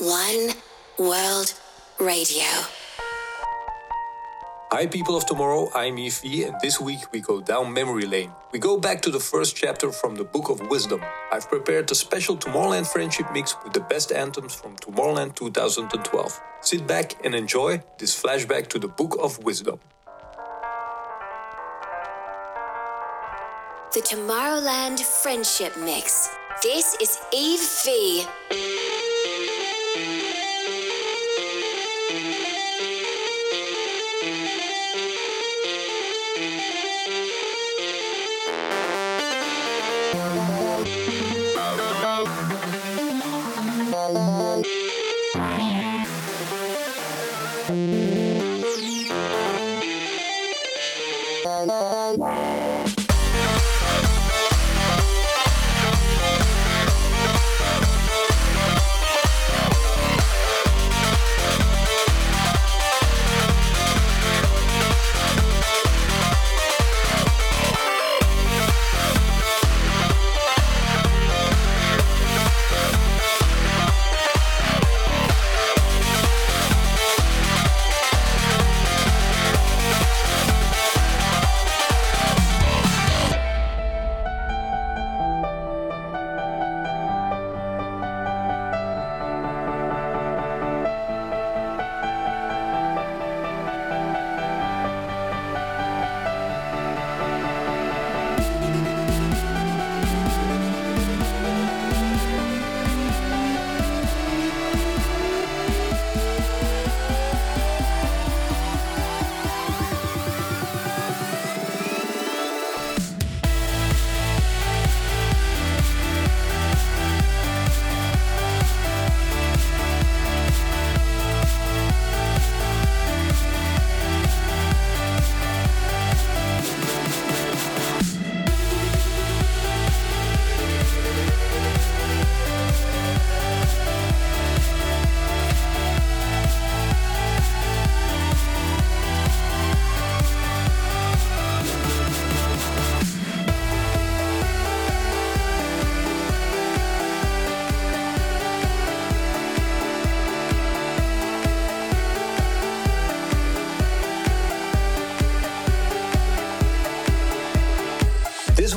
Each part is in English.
One World Radio. Hi, people of tomorrow, I'm Efi, and this week we go down memory lane. We go back to the first chapter from the Book of Wisdom. I've prepared a special Tomorrowland friendship mix with the best anthems from Tomorrowland 2012. Sit back and enjoy this flashback to the Book of Wisdom. The Tomorrowland Friendship Mix. This is Yves V.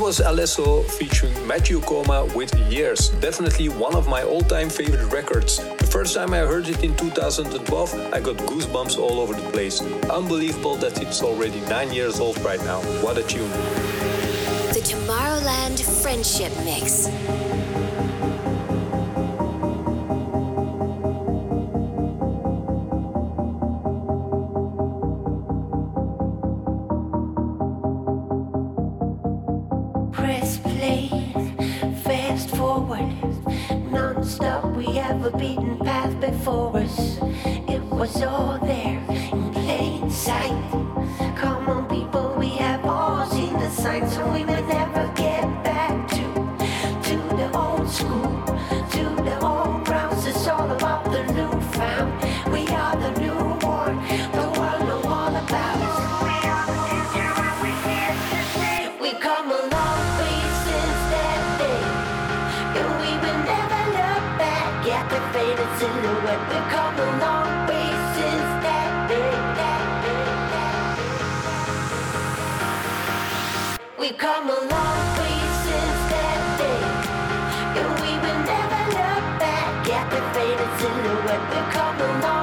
was Alesso featuring Matthew Koma with Years, definitely one of my all time favorite records. The first time I heard it in 2012, I got goosebumps all over the place. Unbelievable that it's already 9 years old right now. What a tune! The Tomorrowland Friendship Mix. faded We've come a long way since that, day. We've come a long way since that day And we will never look back. The faded We've come a long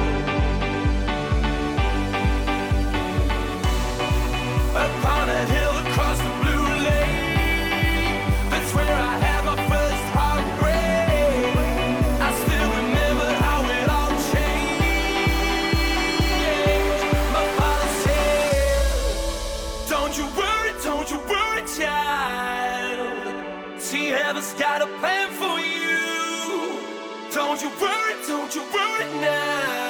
You worry now.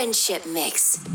Friendship Mix.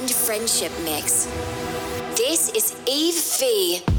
Tomorrowland Friendship Mix. This is Yves V.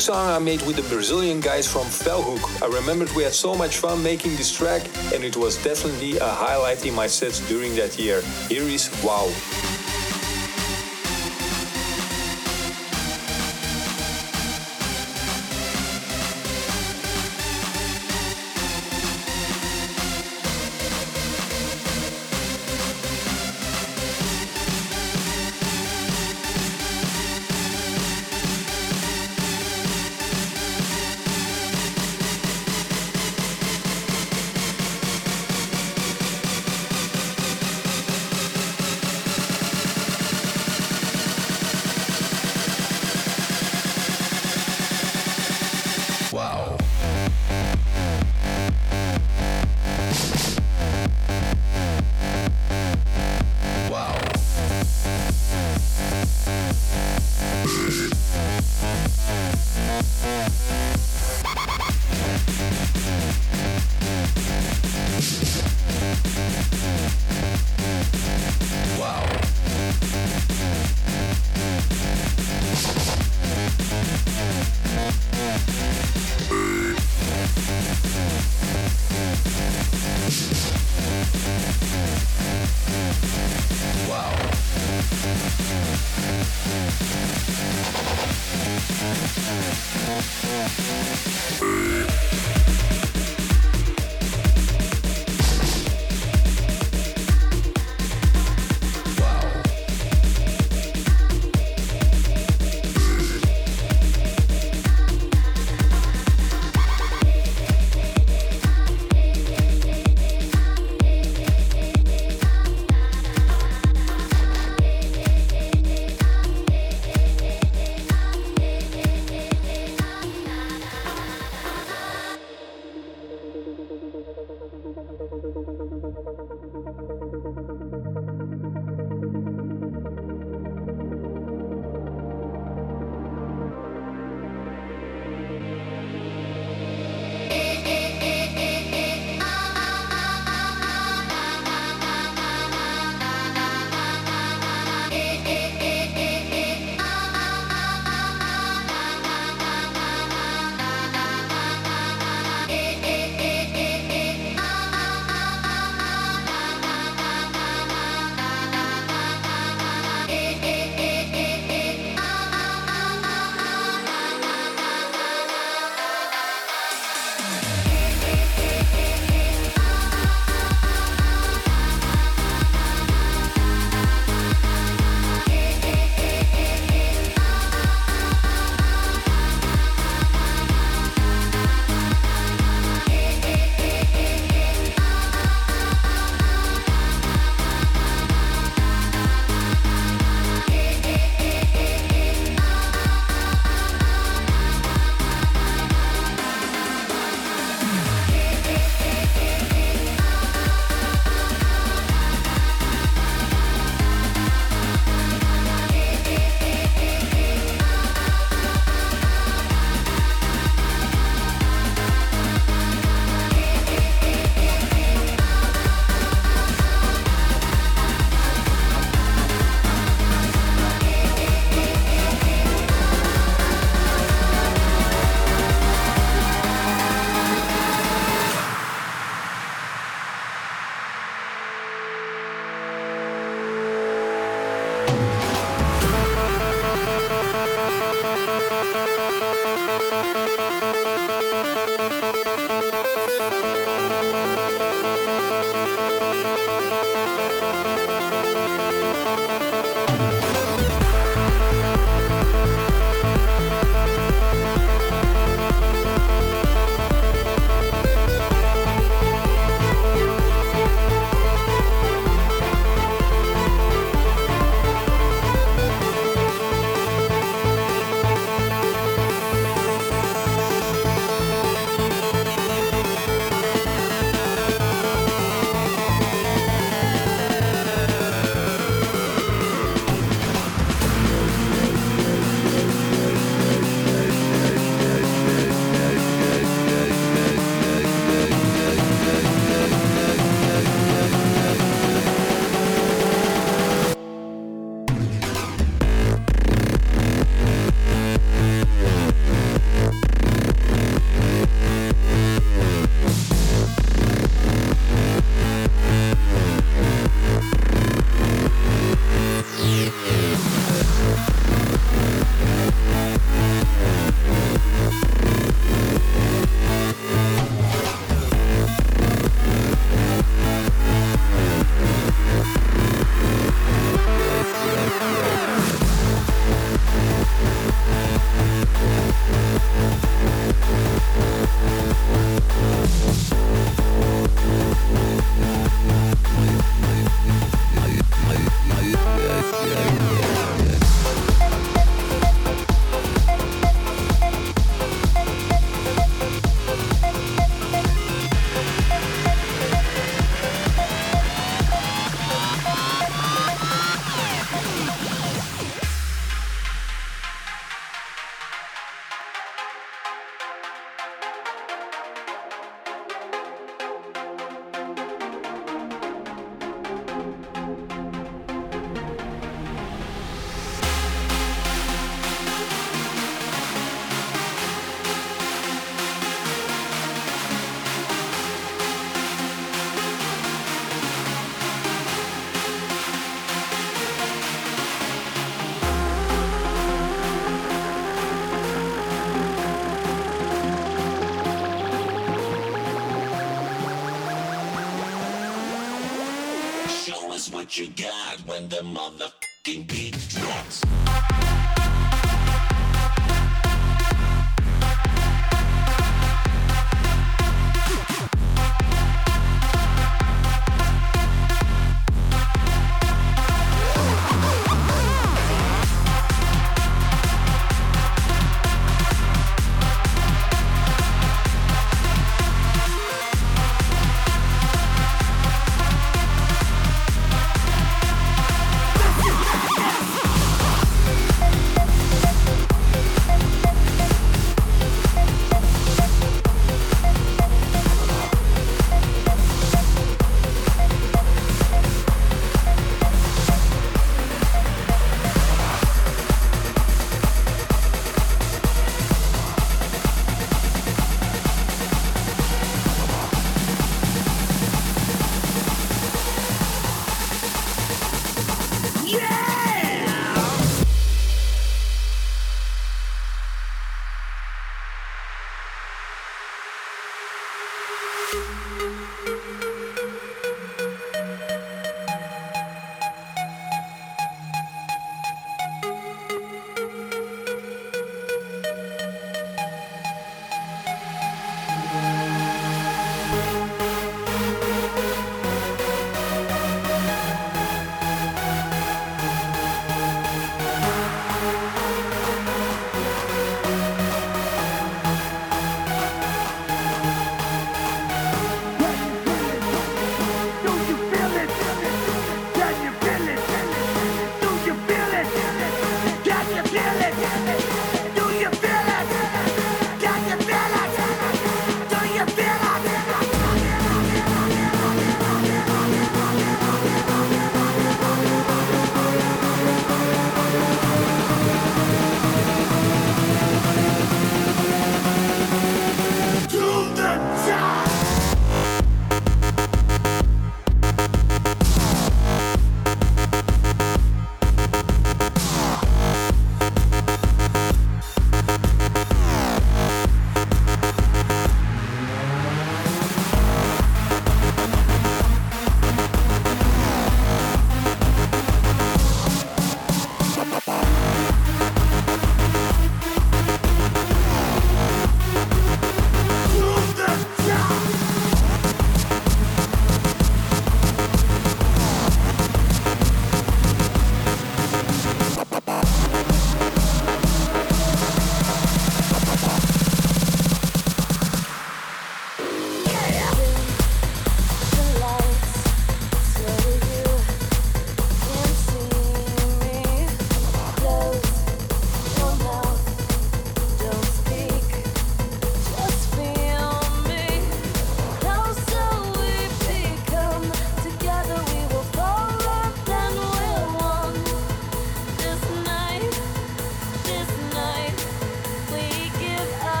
Song I made with the Brazilian guys from Felguk. I remembered we had so much fun making this track, and it was definitely a highlight in my sets during that year. Here is Wow. You got when the motherfucking beat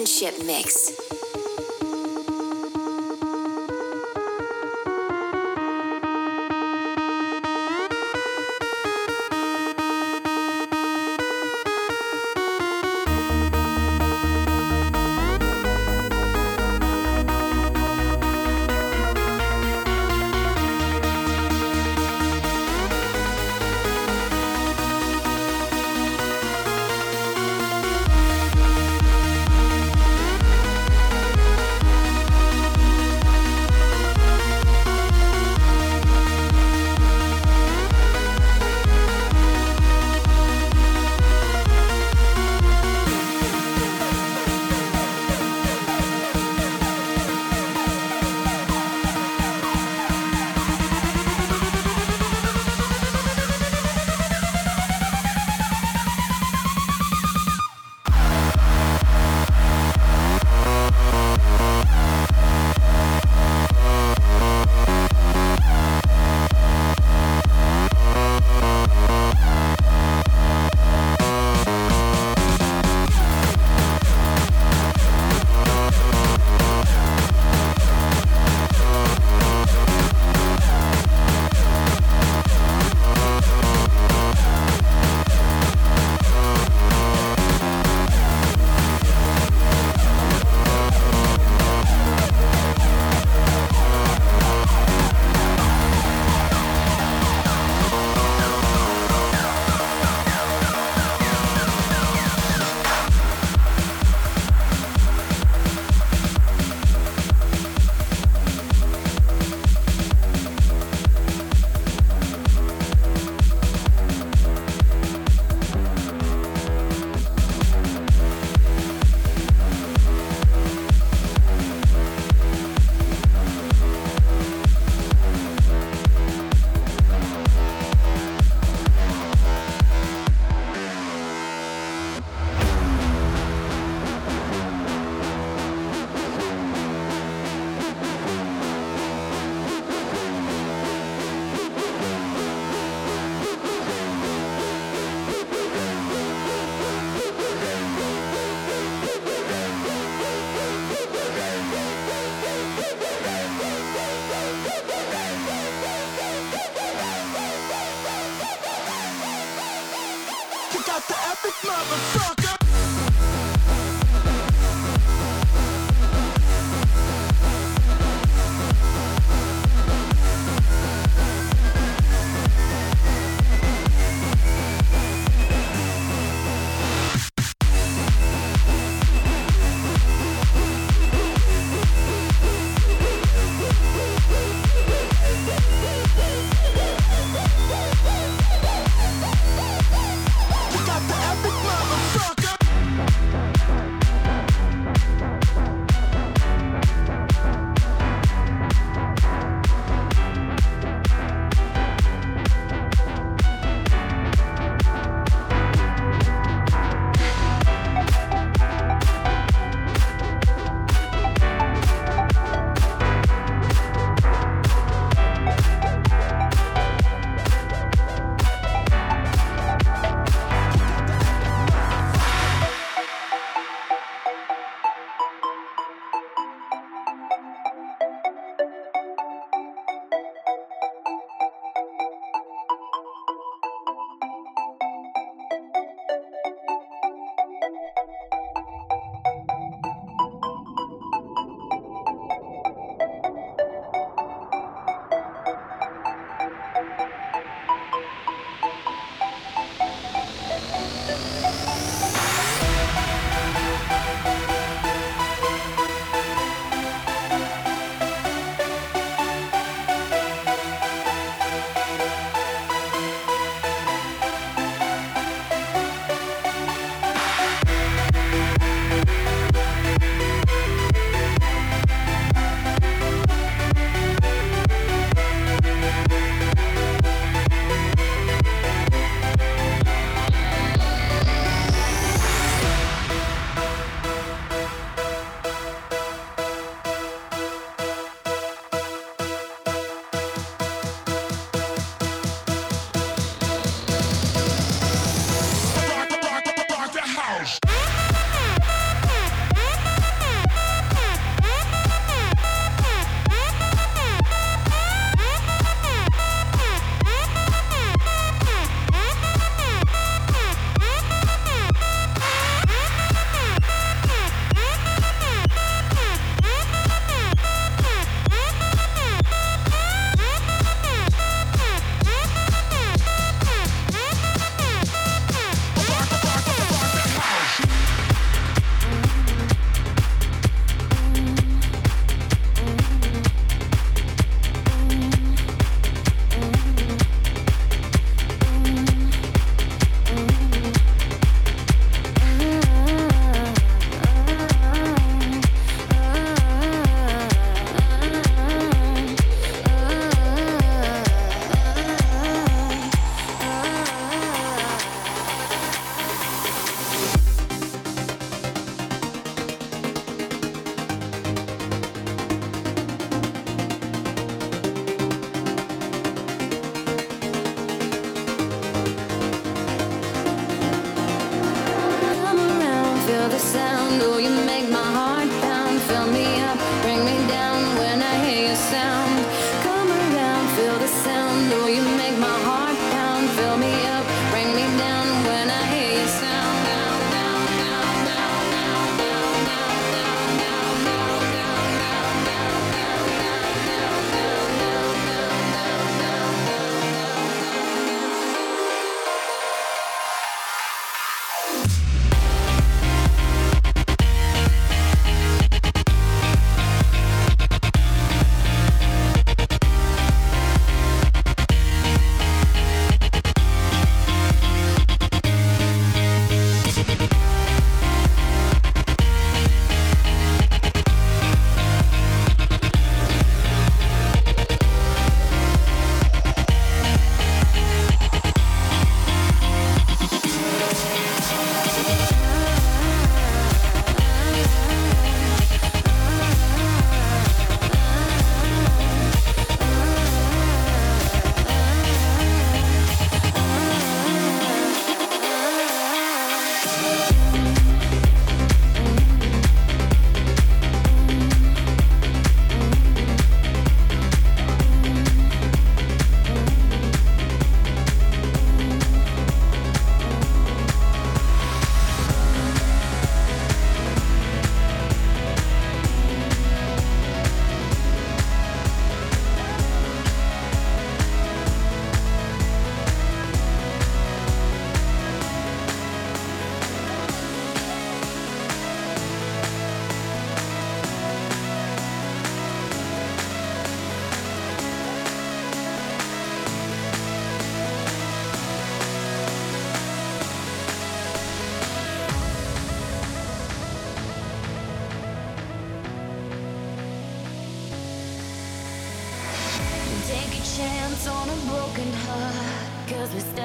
Friendship Mix.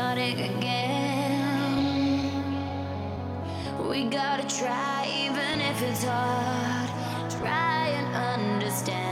hypnotic again. We gotta try, even if it's hard. Try and understand.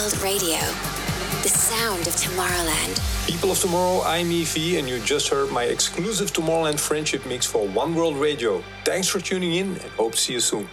World Radio, the sound of Tomorrowland. People of Tomorrow, I'm Yves V, and you just heard my exclusive Tomorrowland Friendship Mix for One World Radio. Thanks for tuning in, and hope to see you soon.